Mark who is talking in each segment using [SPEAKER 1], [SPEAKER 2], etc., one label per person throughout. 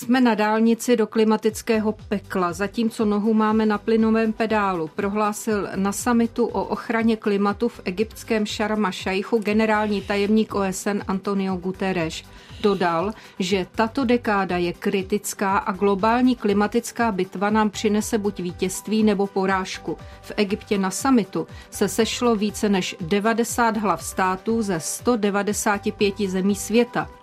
[SPEAKER 1] Jsme na dálnici do klimatického pekla, zatímco nohu máme na plynovém pedálu, prohlásil na samitu o ochraně klimatu v egyptském Sharma Šajchu generální tajemník OSN Antonio Guterres. Dodal, že tato dekáda je kritická a globální klimatická bitva nám přinese buď vítězství nebo porážku. V Egyptě na samitu se sešlo více než 90 hlav států ze 195 zemí světa.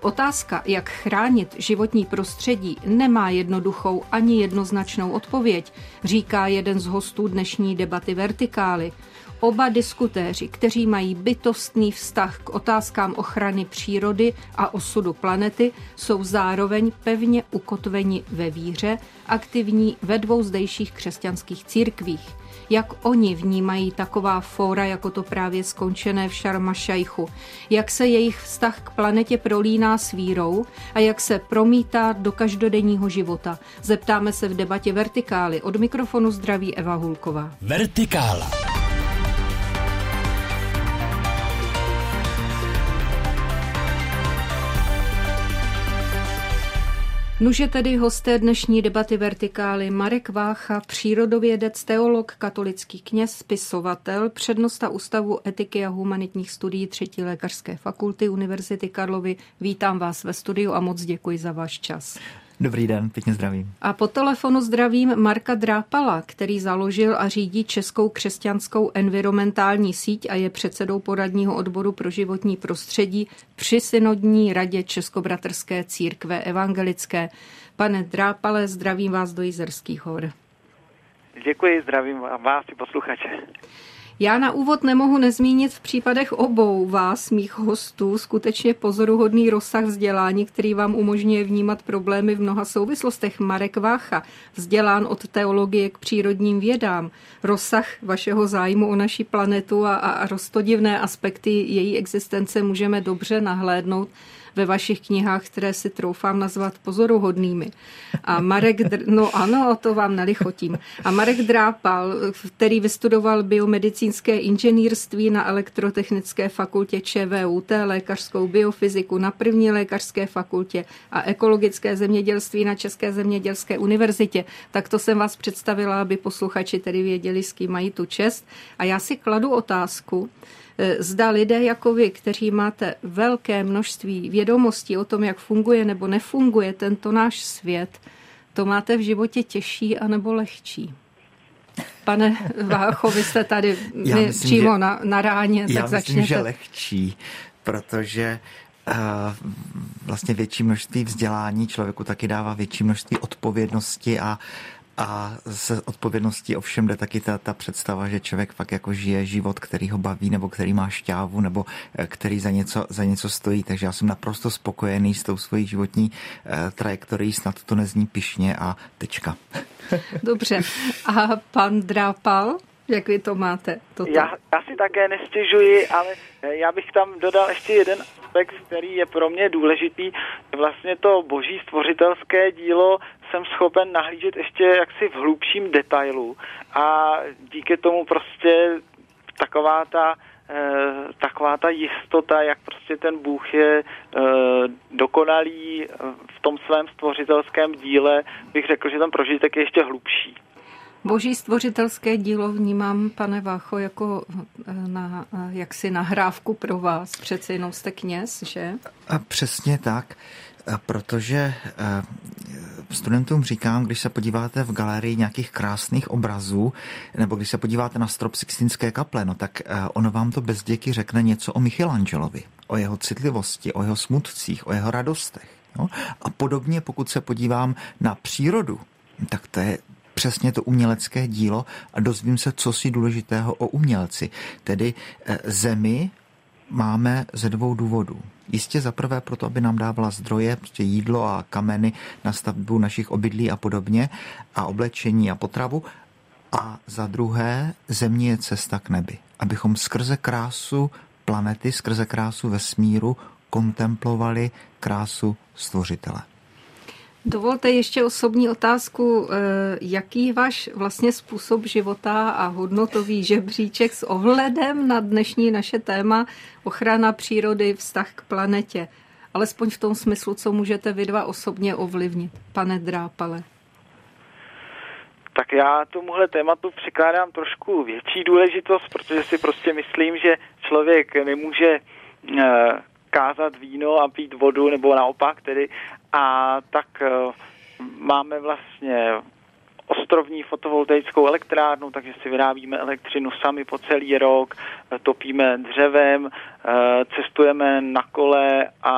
[SPEAKER 1] Otázka, jak chránit životní prostředí, nemá jednoduchou ani jednoznačnou odpověď, říká jeden z hostů dnešní debaty Vertikály. Oba diskutéři, kteří mají bytostný vztah k otázkám ochrany přírody a osudu planety, jsou zároveň pevně ukotveni ve víře, aktivní ve dvou zdejších křesťanských církvích jak oni vnímají taková fóra, jako to právě skončené v Sharma Šajchu, jak se jejich vztah k planetě prolíná s vírou a jak se promítá do každodenního života. Zeptáme se v debatě Vertikály. Od mikrofonu zdraví Eva Hulková.
[SPEAKER 2] Vertikála.
[SPEAKER 1] Nuže tedy hosté dnešní debaty Vertikály Marek Vácha, přírodovědec, teolog, katolický kněz, spisovatel, přednosta Ústavu etiky a humanitních studií třetí lékařské fakulty Univerzity Karlovy. Vítám vás ve studiu a moc děkuji za váš čas.
[SPEAKER 3] Dobrý den, pěkně zdravím.
[SPEAKER 1] A po telefonu zdravím Marka Drápala, který založil a řídí Českou křesťanskou environmentální síť a je předsedou poradního odboru pro životní prostředí při synodní radě Českobratrské církve evangelické. Pane Drápale, zdravím vás do Jizerských hor.
[SPEAKER 4] Děkuji, zdravím vás i posluchače.
[SPEAKER 1] Já na úvod nemohu nezmínit v případech obou vás, mých hostů, skutečně pozoruhodný rozsah vzdělání, který vám umožňuje vnímat problémy v mnoha souvislostech. Marek Vácha, vzdělán od teologie k přírodním vědám. Rozsah vašeho zájmu o naši planetu a, a rostodivné aspekty její existence můžeme dobře nahlédnout ve vašich knihách, které si troufám nazvat pozoruhodnými. A Marek, Dr- no ano, to vám nelichotím. A Marek Drápal, který vystudoval biomedicínské inženýrství na elektrotechnické fakultě ČVUT, lékařskou biofyziku na první lékařské fakultě a ekologické zemědělství na České zemědělské univerzitě, tak to jsem vás představila, aby posluchači tedy věděli, s kým mají tu čest. A já si kladu otázku, zda lidé jako vy, kteří máte velké množství vědomostí o tom, jak funguje nebo nefunguje tento náš svět, to máte v životě těžší anebo lehčí? Pane Vácho, vy jste tady já myslím, přímo že, na, na ráně, tak
[SPEAKER 3] já
[SPEAKER 1] začněte.
[SPEAKER 3] myslím, že lehčí, protože uh, vlastně větší množství vzdělání člověku taky dává větší množství odpovědnosti a a se odpovědností ovšem jde taky ta, ta představa, že člověk fakt jako žije život, který ho baví, nebo který má šťávu, nebo eh, který za něco, za něco stojí. Takže já jsem naprosto spokojený s tou svojí životní eh, trajektorií, snad to nezní pišně a tečka.
[SPEAKER 1] Dobře. A pan Drápal? Jak vy to máte? Toto?
[SPEAKER 4] Já, já si také nestěžuji, ale eh, já bych tam dodal ještě jeden aspekt, který je pro mě důležitý. Vlastně to boží stvořitelské dílo jsem schopen nahlížet ještě jaksi v hlubším detailu a díky tomu prostě taková ta eh, taková ta jistota, jak prostě ten Bůh je eh, dokonalý v tom svém stvořitelském díle, bych řekl, že ten prožitek je ještě hlubší.
[SPEAKER 1] Boží stvořitelské dílo vnímám, pane Vácho, jako eh, na, jaksi nahrávku pro vás. Přece jenom jste kněz, že?
[SPEAKER 3] A přesně tak, protože studentům říkám, když se podíváte v galerii nějakých krásných obrazů, nebo když se podíváte na strop Sixtinské kaple, no tak eh, ono vám to bez děky řekne něco o Michelangelovi, o jeho citlivosti, o jeho smutcích, o jeho radostech. No? A podobně, pokud se podívám na přírodu, tak to je přesně to umělecké dílo a dozvím se, co si důležitého o umělci. Tedy eh, zemi máme ze dvou důvodů. Jistě za prvé proto, aby nám dávala zdroje, prostě jídlo a kameny na stavbu našich obydlí a podobně a oblečení a potravu. A za druhé, země je cesta k nebi. Abychom skrze krásu planety, skrze krásu vesmíru kontemplovali krásu stvořitele.
[SPEAKER 1] Dovolte ještě osobní otázku. Eh, jaký váš vlastně způsob života a hodnotový žebříček s ohledem na dnešní naše téma ochrana přírody, vztah k planetě? alespoň v tom smyslu, co můžete vy dva osobně ovlivnit, pane Drápale?
[SPEAKER 4] Tak já tomuhle tématu přikládám trošku větší důležitost, protože si prostě myslím, že člověk nemůže uh, kázat víno a pít vodu, nebo naopak tedy. A tak uh, máme vlastně ostrovní fotovoltaickou elektrárnu, takže si vyrábíme elektřinu sami po celý rok, topíme dřevem, Eh, cestujeme na kole a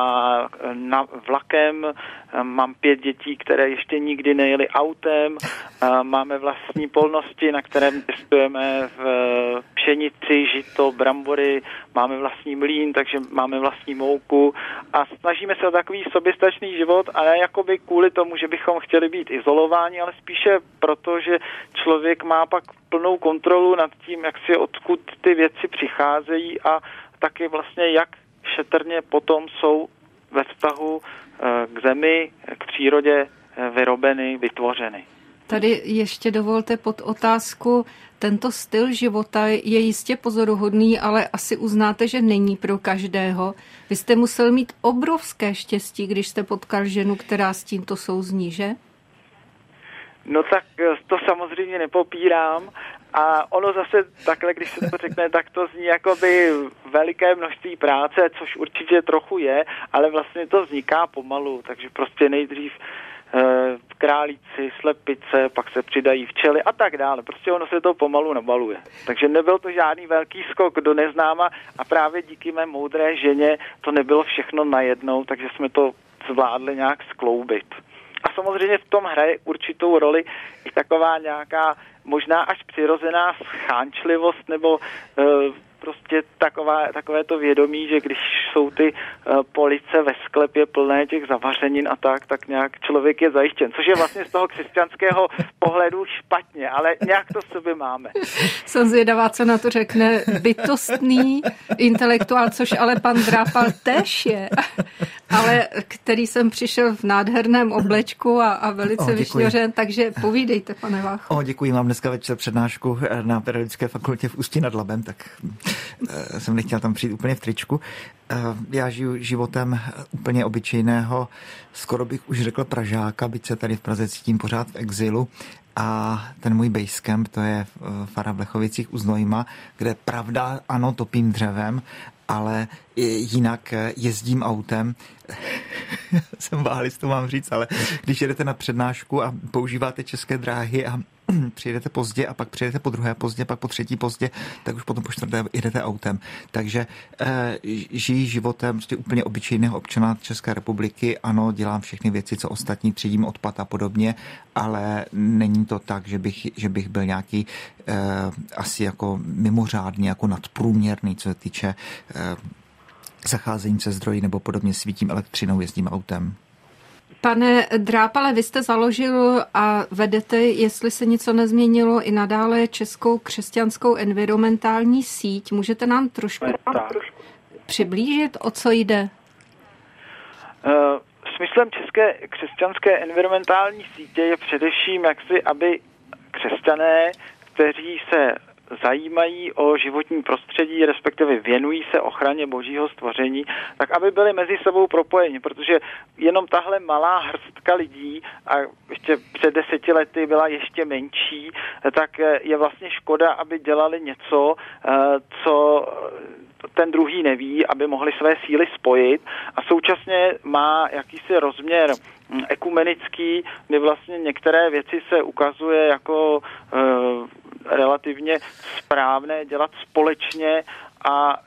[SPEAKER 4] eh, na vlakem. Eh, mám pět dětí, které ještě nikdy nejeli autem. Máme vlastní polnosti, na kterém testujeme v pšenici, žito, brambory. Máme vlastní mlín, takže máme vlastní mouku a snažíme se o takový soběstačný život a ne jakoby kvůli tomu, že bychom chtěli být izolováni, ale spíše proto, že člověk má pak plnou kontrolu nad tím, jak si odkud ty věci přicházejí a taky vlastně, jak šetrně potom jsou ve vztahu eh, k zemi, k přírodě eh, vyrobeny, vytvořeny.
[SPEAKER 1] Tady ještě dovolte pod otázku, tento styl života je jistě pozoruhodný, ale asi uznáte, že není pro každého. Vy jste musel mít obrovské štěstí, když jste potkal ženu, která s tímto souzní, že?
[SPEAKER 4] No tak eh, to samozřejmě nepopírám a ono zase takhle, když se to řekne, tak to zní jakoby veliké množství práce, což určitě trochu je, ale vlastně to vzniká pomalu, takže prostě nejdřív e, králíci, slepice, pak se přidají včely a tak dále. Prostě ono se to pomalu nabaluje. Takže nebyl to žádný velký skok do neznáma a právě díky mé moudré ženě to nebylo všechno najednou, takže jsme to zvládli nějak skloubit. A samozřejmě v tom hraje určitou roli i taková nějaká možná až přirozená schánčlivost nebo uh, prostě taková, takové to vědomí, že když jsou ty uh, police ve sklepě plné těch zavařenin a tak, tak nějak člověk je zajištěn, což je vlastně z toho křesťanského pohledu špatně, ale nějak to v sobě máme.
[SPEAKER 1] Jsem zvědavá, co na to řekne bytostný intelektuál, což ale pan Drápal tež je, ale který jsem přišel v nádherném oblečku a, a velice vyšňořen, takže povídejte, pane Vácho.
[SPEAKER 3] O, děkuji, mám dneska večer přednášku na Pedagogické fakultě v Ústí nad Labem, tak Eh, jsem nechtěl tam přijít úplně v tričku. Eh, já žiju životem úplně obyčejného, skoro bych už řekl Pražáka, byť se tady v Praze cítím pořád v exilu. A ten můj basecamp, to je Fara v Lechovicích u Znojma, kde pravda, ano, topím dřevem, ale jinak jezdím autem. Jsem váhal, to mám říct, ale když jedete na přednášku a používáte české dráhy a přijedete pozdě a pak přijedete po druhé pozdě, pak po třetí pozdě, tak už potom po čtvrté jedete autem. Takže e, žijí životem prostě úplně obyčejného občana České republiky. Ano, dělám všechny věci, co ostatní, třídím odpad a podobně, ale není to tak, že bych, že bych byl nějaký e, asi jako mimořádně jako nadprůměrný, co se týče e, zacházení se zdroji nebo podobně svítím elektřinou, jezdím autem.
[SPEAKER 1] Pane Drápale, vy jste založil a vedete, jestli se něco nezměnilo, i nadále Českou křesťanskou environmentální síť. Můžete nám trošku přiblížit, o co jde?
[SPEAKER 4] Uh, smyslem České křesťanské environmentální sítě je především, jaksi, aby křesťané, kteří se zajímají o životní prostředí, respektive věnují se ochraně božího stvoření, tak aby byli mezi sebou propojeni, protože jenom tahle malá hrstka lidí, a ještě před deseti lety byla ještě menší, tak je vlastně škoda, aby dělali něco, eh, co ten druhý neví, aby mohli své síly spojit a současně má jakýsi rozměr hm, ekumenický, kdy vlastně některé věci se ukazuje jako e, relativně správné dělat společně a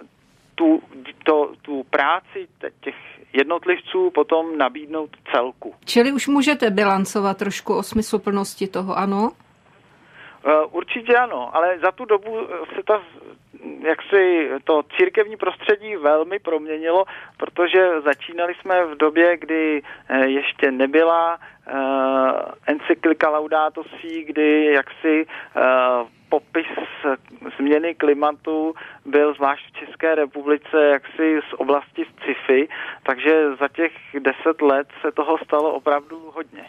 [SPEAKER 4] tu, to, tu práci těch jednotlivců potom nabídnout celku.
[SPEAKER 1] Čili už můžete bilancovat trošku o smysluplnosti toho, ano?
[SPEAKER 4] E, určitě ano, ale za tu dobu se ta jak si to církevní prostředí velmi proměnilo, protože začínali jsme v době, kdy e, ještě nebyla encyklika Laudato Si, kdy jaksi popis změny klimatu byl zvlášť v České republice jaksi z oblasti sci-fi, takže za těch deset let se toho stalo opravdu hodně.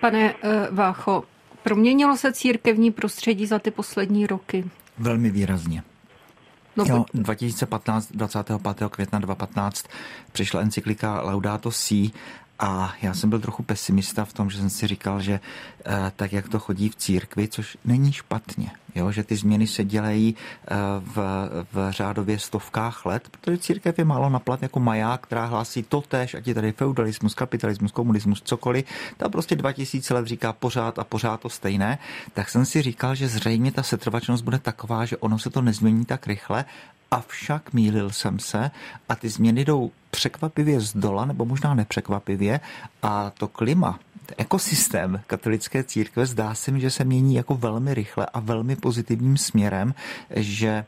[SPEAKER 1] Pane Vácho, proměnilo se církevní prostředí za ty poslední roky?
[SPEAKER 3] Velmi výrazně. No, jo, 2015, 25. května 2015 přišla encyklika Laudato Si a já jsem byl trochu pesimista v tom, že jsem si říkal, že eh, tak, jak to chodí v církvi, což není špatně, jo, že ty změny se dělají eh, v, v řádově stovkách let, protože církev je málo naplat jako maják, která hlásí to tež, ať je tady feudalismus, kapitalismus, komunismus, cokoliv, ta prostě 2000 let říká pořád a pořád to stejné, tak jsem si říkal, že zřejmě ta setrvačnost bude taková, že ono se to nezmění tak rychle Avšak mýlil jsem se a ty změny jdou překvapivě z dola, nebo možná nepřekvapivě, a to klima ekosystém katolické církve zdá se mi, že se mění jako velmi rychle a velmi pozitivním směrem, že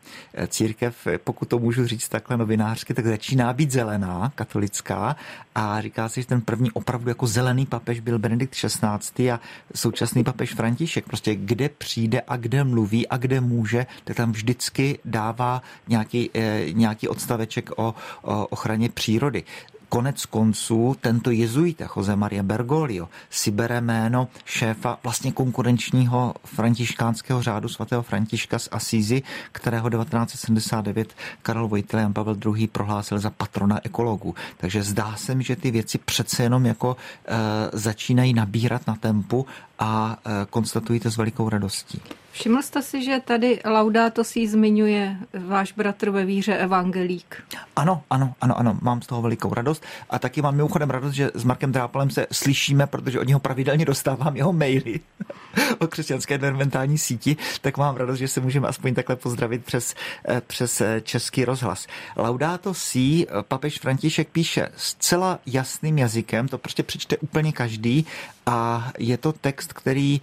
[SPEAKER 3] církev, pokud to můžu říct takhle novinářsky, tak začíná být zelená, katolická a říká se, že ten první opravdu jako zelený papež byl Benedikt XVI. a současný papež František. Prostě kde přijde a kde mluví a kde může, tak tam vždycky dává nějaký, eh, nějaký odstaveček o, o ochraně přírody. Konec konců tento jezuita Jose Maria Bergoglio si bere jméno šéfa vlastně konkurenčního františkánského řádu svatého Františka z Asízy, kterého 1979 Karel Vojtil Jan Pavel II. prohlásil za patrona ekologů. Takže zdá se mi, že ty věci přece jenom jako e, začínají nabírat na tempu a e, konstatují to s velikou radostí.
[SPEAKER 1] Všiml jste si, že tady Laudato si zmiňuje váš bratr ve víře evangelík?
[SPEAKER 3] Ano, ano, ano, ano, mám z toho velikou radost a taky mám mimochodem radost, že s Markem Drápalem se slyšíme, protože od něho pravidelně dostávám jeho maily o křesťanské environmentální síti, tak mám radost, že se můžeme aspoň takhle pozdravit přes, e, přes e, český rozhlas. Laudato si papež František píše zcela jasným jazykem, to prostě přečte úplně každý a je to text, který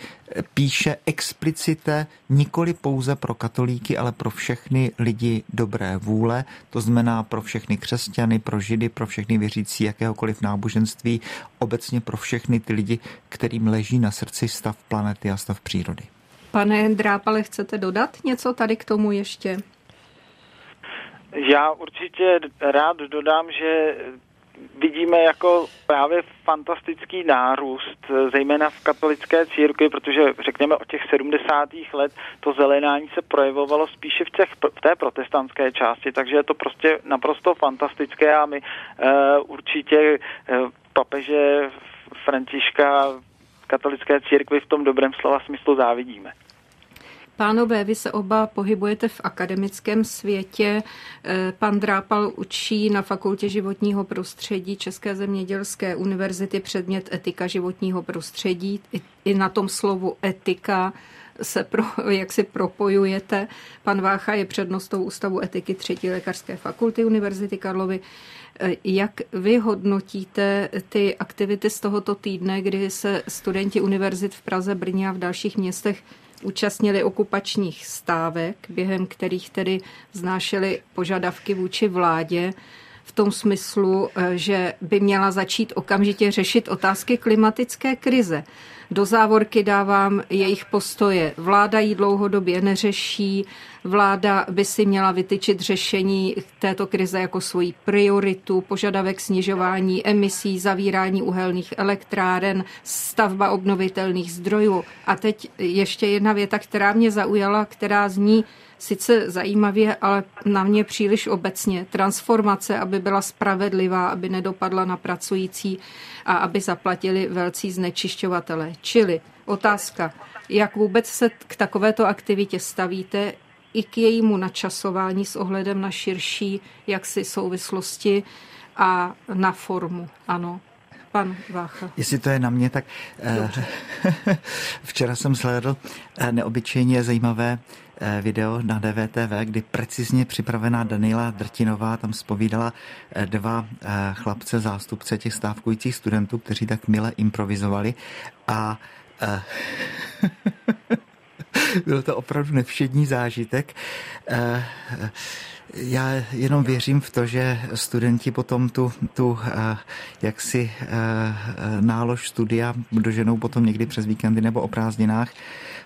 [SPEAKER 3] píše explicite nikoli pouze pro katolíky, ale pro všechny lidi dobré vůle, to znamená pro všechny křesťany, pro židy, pro všechny věřící jakéhokoliv náboženství, obecně pro všechny ty lidi, kterým leží na srdci stav planety a stav přírody.
[SPEAKER 1] Pane Drápale, chcete dodat něco tady k tomu ještě?
[SPEAKER 4] Já určitě rád dodám, že vidíme jako právě fantastický nárůst, zejména v katolické církvi, protože řekněme od těch 70. let to zelenání se projevovalo spíše v, těch, v té protestantské části, takže je to prostě naprosto fantastické a my uh, určitě uh, papeže Františka katolické církvi v tom dobrém slova smyslu závidíme.
[SPEAKER 1] Pánové, vy se oba pohybujete v akademickém světě. Eh, pan Drápal učí na Fakultě životního prostředí České zemědělské univerzity předmět etika životního prostředí. I na tom slovu etika se pro, jak si propojujete. Pan Vácha je přednostou Ústavu etiky třetí lékařské fakulty Univerzity Karlovy. Eh, jak vy hodnotíte ty aktivity z tohoto týdne, kdy se studenti univerzit v Praze, Brně a v dalších městech účastnili okupačních stávek, během kterých tedy znášeli požadavky vůči vládě v tom smyslu, eh, že by měla začít okamžitě řešit otázky klimatické krize. Do závorky dávám jejich postoje. Vláda ji dlouhodobě neřeší, vláda by si měla vytyčit řešení této krize jako svoji prioritu, požadavek snižování emisí, zavírání uhelných elektráren, stavba obnovitelných zdrojů. A teď ještě jedna věta, která mě zaujala, která zní, sice zajímavě, ale na mě příliš obecně. Transformace, aby byla spravedlivá, aby nedopadla na pracující a aby zaplatili velcí znečišťovatele. Čili otázka, jak vůbec se k takovéto aktivitě stavíte, i k jejímu načasování s ohledem na širší jaksi souvislosti a na formu. Ano. Pan Vácha.
[SPEAKER 3] Jestli to je na mě, tak Dobře. včera jsem sledl eh, neobyčejně zajímavé Eh, video na DVTV, kdy precizně připravená Daniela Drtinová tam spovídala eh, dva eh, chlapce, zástupce těch stávkujících studentů, kteří tak mile improvizovali a byl to opravdu nevšední zážitek. Já jenom věřím v to, že studenti potom tu, tu jaksi nálož studia doženou potom někdy přes víkendy nebo o prázdninách,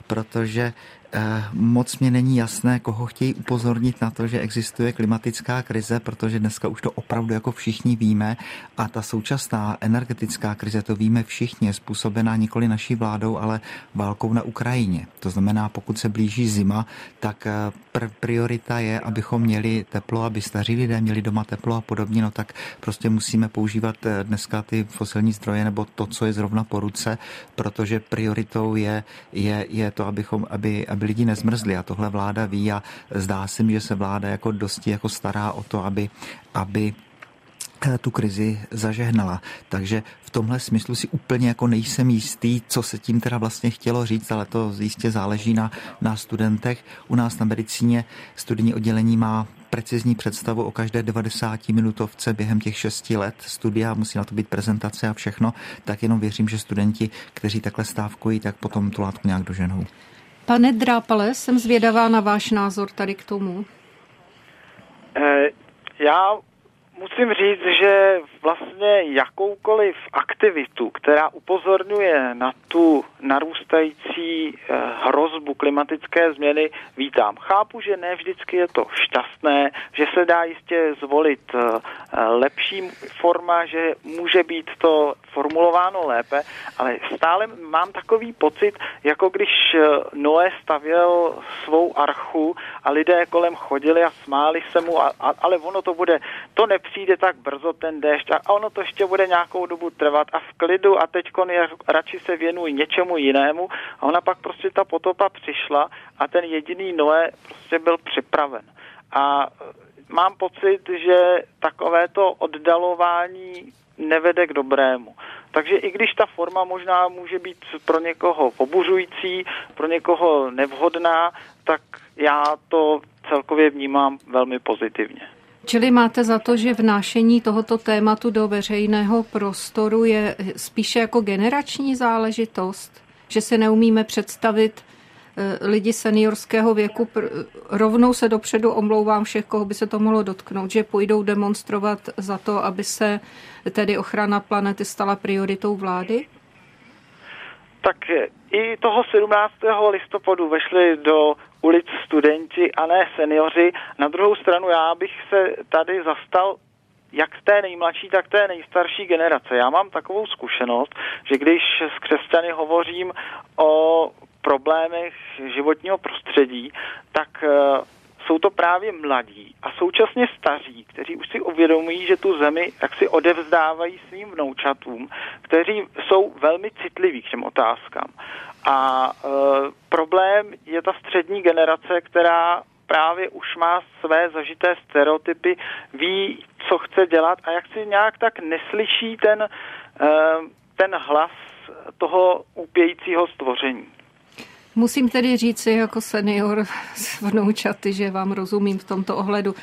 [SPEAKER 3] protože eh, moc mě není jasné, koho chtějí upozornit na to, že existuje klimatická krize, protože dneska už to opravdu jako všichni víme a ta současná energetická krize, to víme všichni, je způsobená nikoli naší vládou, ale válkou na Ukrajině. To znamená, pokud se blíží zima, tak eh, pr- priorita je, abychom měli teplo, aby staří lidé měli doma teplo a podobně, no tak prostě musíme používat dneska ty fosilní zdroje nebo to, co je zrovna po ruce, protože prioritou je, je, je to, abychom, aby, aby lidi nezmrzli a tohle vláda ví a zdá se mi, že se vláda jako dosti jako stará o to, aby, aby eh, tu krizi zažehnala. Takže v tomhle smyslu si úplně jako nejsem jistý, co se tím teda vlastně chtělo říct, ale to jistě záleží na, na studentech. U nás na medicíně studijní oddělení má precizní představu o každé 90 minutovce během těch 6 let studia, musí na to být prezentace a všechno, tak jenom věřím, že studenti, kteří takhle stávkují, tak potom tu látku nějak doženou.
[SPEAKER 1] Pane Drápale, jsem zvědavá na váš názor tady k tomu.
[SPEAKER 4] Eh, já musím říct, že vlastně jakoukoliv aktivitu, která upozorňuje na tu narůstající eh, hrozbu klimatické změny, vítám. Chápu, že ne vždycky je to šťastné, že se dá jistě zvolit eh, lepší forma, že může být to formulováno lépe, ale stále mám takový pocit, jako když eh, Noé stavěl svou archu a lidé kolem chodili a smáli se mu, a, a, ale ono to bude, to nepřijde tak brzo ten déšť a ono to ještě bude nějakou dobu trvat a v klidu a teď radši se věnují něčemu jinému a ona pak prostě ta potopa přišla a ten jediný Noé prostě byl připraven. A eh, mám pocit, že takovéto oddalování nevede k dobrému. Takže i když ta forma možná může být pro někoho pobuřující, pro někoho nevhodná, tak já to celkově vnímám velmi pozitivně.
[SPEAKER 1] Čili máte za to, že vnášení tohoto tématu do veřejného prostoru je spíše jako generační záležitost? Že se neumíme představit eh, lidi seniorského věku, rovnou se dopředu omlouvám všech, koho by se to mohlo dotknout, že půjdou demonstrovat za to, aby se tedy ochrana planety stala prioritou vlády?
[SPEAKER 4] Tak i toho 17. listopadu vešli do ulic studenti a ne seniori. Na druhou stranu já bych se tady zastal jak té nejmladší, tak té nejstarší generace. Já mám takovou zkušenost, že když s křesťany hovořím o problémech životního prostředí, tak jsou to právě mladí a současně staří, kteří už si uvědomují, že tu zemi jak si odevzdávají svým vnoučatům, kteří jsou velmi citliví k těm otázkám. A e, problém je ta střední generace, která právě už má své zažité stereotypy, ví, co chce dělat a jak si nějak tak neslyší ten, e, ten hlas toho úpějícího stvoření.
[SPEAKER 1] Musím tedy říci jako senior s vnoučaty, že vám rozumím v tomto ohledu.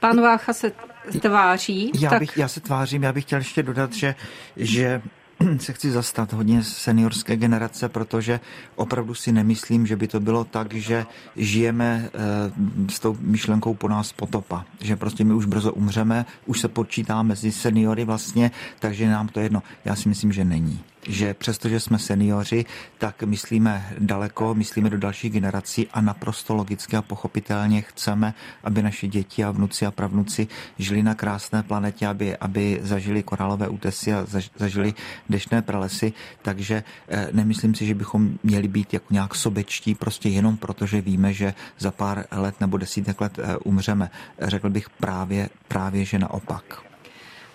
[SPEAKER 1] Pan Vácha se tváří.
[SPEAKER 3] Já, tak... bych, já se tvářím, já bych chtěl ještě dodat, že, že se chci zastat hodně seniorské generace, protože opravdu si nemyslím, že by to bylo tak, že žijeme eh, s tou myšlenkou po nás potopa. Že prostě my už brzo umřeme, už se počítá mezi seniory vlastně, takže nám to jedno. Já si myslím, že není že přestože jsme seniori, tak myslíme daleko, myslíme do dalších generací a naprosto logicky a pochopitelně chceme, aby naše děti a vnuci a pravnuci žili na krásné planetě, aby, aby zažili korálové útesy a zažili dešné pralesy, takže eh, nemyslím si, že bychom měli být jako nějak sobečtí, prostě jenom proto, že víme, že za pár let nebo desítek let eh, umřeme. Řekl bych právě, právě, že naopak.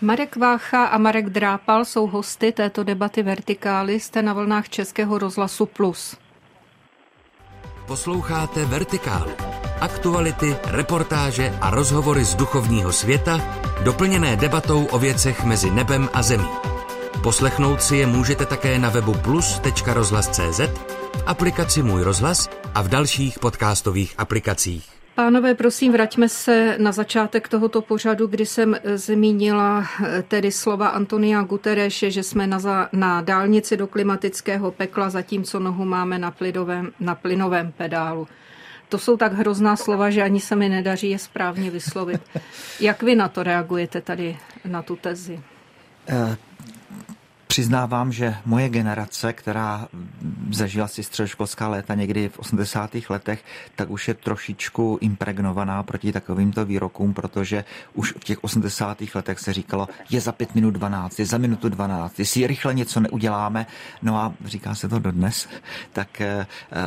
[SPEAKER 1] Marek Vácha a Marek Drápal jsou hosty této debaty Vertikály. Jste na vlnách Českého rozhlasu Plus.
[SPEAKER 2] Posloucháte Vertikálu. Aktuality, reportáže a rozhovory z duchovního světa, doplněné debatou o věcech mezi nebem a zemí. Poslechnout si je můžete také na webu plus.rozhlas.cz, v aplikaci Můj rozhlas a v dalších podcastových aplikacích.
[SPEAKER 1] Pánové, prosím, vraťme se na začátek tohoto pořadu, kdy jsem zmínila eh, tedy slova Antonia Gutereše, že jsme na, za, na dálnici do klimatického pekla, zatímco nohu máme na, plidovém, na plynovém pedálu. To jsou tak hrozná slova, že ani se mi nedaří je správně vyslovit. Jak vy na to reagujete tady, na tu tezi?
[SPEAKER 3] Přiznávám, že moje generace, která zažila si středoškolská léta někdy v 80. letech, tak už je trošičku impregnovaná proti takovýmto výrokům, protože už v těch 80. letech se říkalo, je za pět minut 12, je za minutu 12, jestli rychle něco neuděláme, no a říká se to dodnes, tak eh,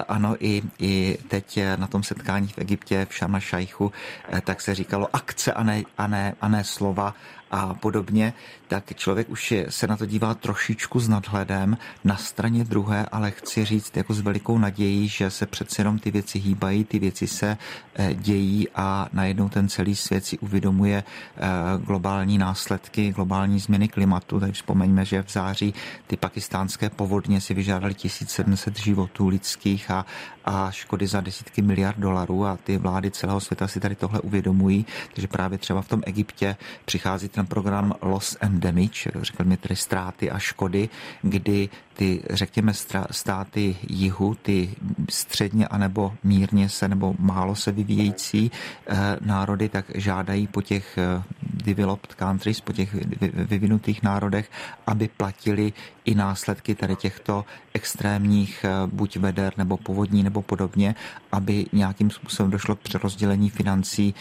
[SPEAKER 3] ano, i, i teď na tom setkání v Egyptě, v Šama Šajchu, eh, tak se říkalo akce a ne, a ne, a ne slova a podobně, tak člověk už se na to dívá trošičku s nadhledem na straně druhé, ale chci říct jako s velikou nadějí, že se přece jenom ty věci hýbají, ty věci se eh, dějí a najednou ten celý svět si uvědomuje eh, globální následky, globální změny klimatu. Takže vzpomeňme, že v září ty pakistánské povodně si vyžádali 1700 životů lidských a, a škody za desítky miliard dolarů a ty vlády celého světa si tady tohle uvědomují. Takže právě třeba v tom Egyptě přichází ten program Loss and Damage, řekl mi tedy ztráty a škody, kdy ty, řekněme, státy jihu, ty středně anebo mírně se nebo málo se vyvíjející eh, národy, tak žádají po těch eh, developed countries, po těch vyvinutých národech, aby platili i následky tady těchto extrémních eh, buď veder nebo povodní nebo podobně, aby nějakým způsobem došlo k přerozdělení financí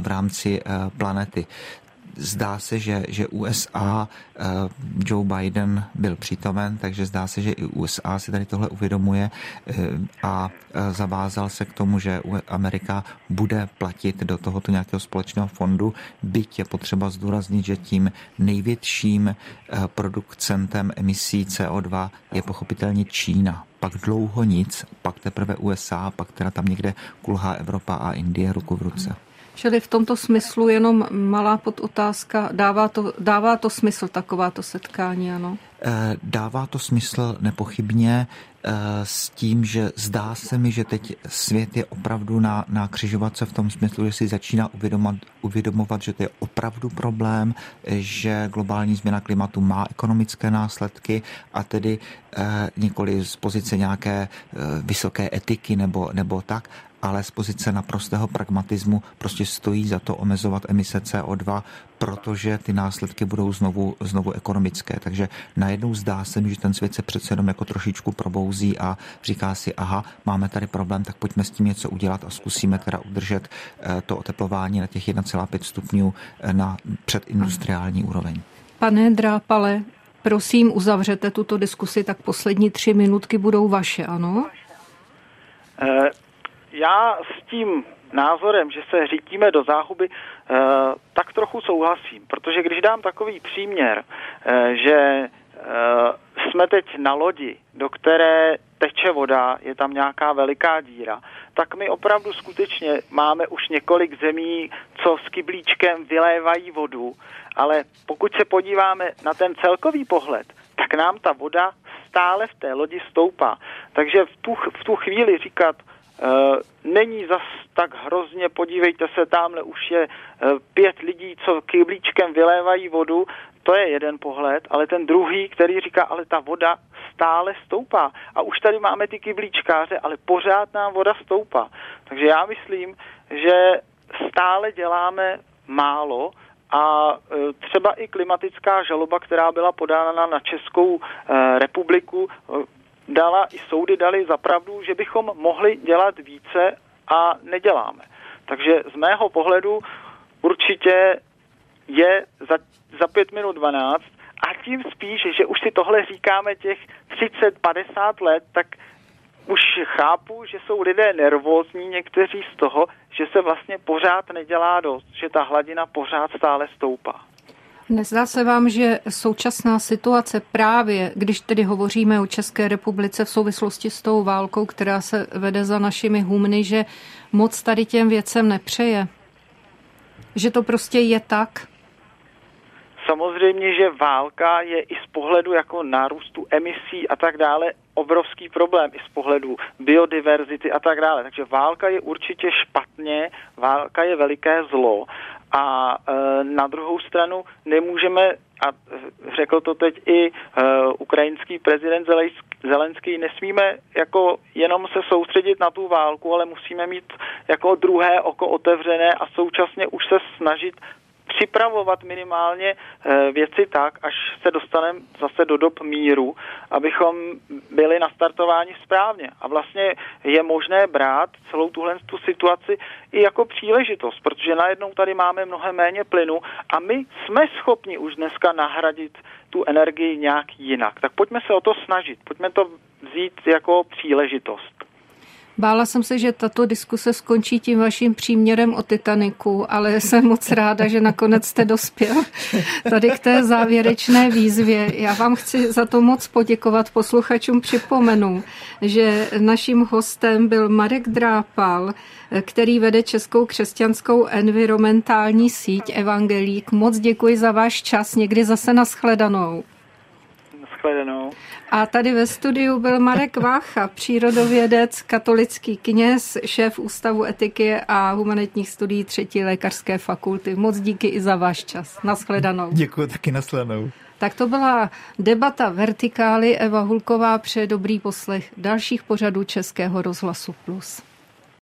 [SPEAKER 3] v rámci planety zdá se, že, že USA, eh, Joe Biden byl přítomen, takže zdá se, že i USA si tady tohle uvědomuje eh, a eh, zavázal se k tomu, že Amerika bude platit do tohoto nějakého společného fondu, byť je potřeba zdůraznit, že tím největším producentem emisí CO2 je pochopitelně Čína pak dlouho nic, pak teprve USA, pak teda tam někde kulhá Evropa a Indie ruku v ruce.
[SPEAKER 1] Čili v tomto smyslu jenom malá podotázka, dává to, dává to smysl takováto setkání, ano?
[SPEAKER 3] Eh, dává to smysl nepochybně eh, s tím, že zdá se mi, že teď svět je opravdu na, na křižovatce v tom smyslu, že si začíná uvědomovat, uvědomovat, že to je opravdu problém, že globální změna klimatu má ekonomické následky a tedy eh, nikoli z pozice nějaké eh, vysoké etiky nebo, nebo tak, ale z pozice naprostého pragmatismu prostě stojí za to omezovat emise CO2, protože ty následky budou znovu, znovu ekonomické. Takže najednou zdá se mi, že ten svět se přece jenom jako trošičku probouzí a říká si, aha, máme tady problém, tak pojďme s tím něco udělat a zkusíme teda udržet eh, to oteplování na těch 1,5 stupňů eh, na předindustriální úroveň.
[SPEAKER 1] Pane Drápale, prosím, uzavřete tuto diskusi, tak poslední tři minutky budou vaše, ano?
[SPEAKER 4] Já s tím názorem, že se řítíme do záhuby, eh, tak trochu souhlasím, protože když dám takový příměr, eh, že eh, jsme teď na lodi, do které teče voda, je tam nějaká veliká díra, tak my opravdu skutečně máme už několik zemí, co s kyblíčkem vylévají vodu, ale pokud se podíváme na ten celkový pohled, tak nám ta voda stále v té lodi stoupá. Takže v tu, v tu chvíli říkat, není zas tak hrozně, podívejte se, tamhle už je eh, pět lidí, co kyblíčkem vylévají vodu, to je jeden pohled, ale ten druhý, který říká, ale ta voda stále stoupá. A už tady máme ty kyblíčkáře, ale pořád nám voda stoupá. Takže já myslím, že stále děláme málo a eh, třeba i klimatická žaloba, která byla podána na Českou republiku, dala i soudy dali za pravdu, že bychom mohli dělat více a neděláme. Takže z mého pohledu určitě je za, za 5 minut 12 a tím spíš, že už si tohle říkáme těch 30-50 let, tak už chápu, že jsou lidé nervózní někteří z toho, že se vlastně pořád nedělá dost, že ta hladina pořád stále stoupá.
[SPEAKER 1] Nezdá se vám, že současná situace právě, když tedy hovoříme o České republice v souvislosti s tou válkou, která se vede za našimi humny, že moc tady těm věcem nepřeje? Že to prostě je tak?
[SPEAKER 4] Samozřejmě, že válka je i z pohledu jako nárůstu emisí a tak dále obrovský problém i z pohledu biodiverzity a tak dále. Takže válka je určitě špatně, válka je veliké zlo a e, na druhou stranu nemůžeme, a řekl to teď i e, ukrajinský prezident Zelenský, nesmíme jako jenom se soustředit na tu válku, ale musíme mít jako druhé oko otevřené a současně už se snažit připravovat minimálně eh, věci tak, až se dostaneme zase do dob míru, abychom byli nastartováni správně. A vlastně je možné brát celou tuhle tu situaci i jako příležitost, protože najednou tady máme mnohem méně plynu a my jsme schopni už dneska nahradit tu energii nějak jinak. Tak pojďme se o to snažit, pojďme to vzít jako příležitost.
[SPEAKER 1] Bála jsem se, že tato diskuse skončí tím vaším příměrem o Titaniku, ale jsem moc ráda, že nakonec jste dospěl tady k té závěrečné výzvě. Já vám chci za to moc poděkovat. Posluchačům připomenu, že naším hostem byl Marek Drápal, který vede Českou křesťanskou environmentální síť Evangelík. Moc děkuji za váš čas. Někdy zase naschledanou.
[SPEAKER 4] Naschledanou.
[SPEAKER 1] A tady ve studiu byl Marek Vácha, přírodovědec, katolický kněz, šéf Ústavu etiky a humanitních studií třetí lékařské fakulty. Moc díky i za váš čas. Naschledanou.
[SPEAKER 3] Děkuji taky naschledanou.
[SPEAKER 1] Tak to byla debata Vertikály. Eva Hulková přeje dobrý poslech dalších pořadů Českého rozhlasu Plus.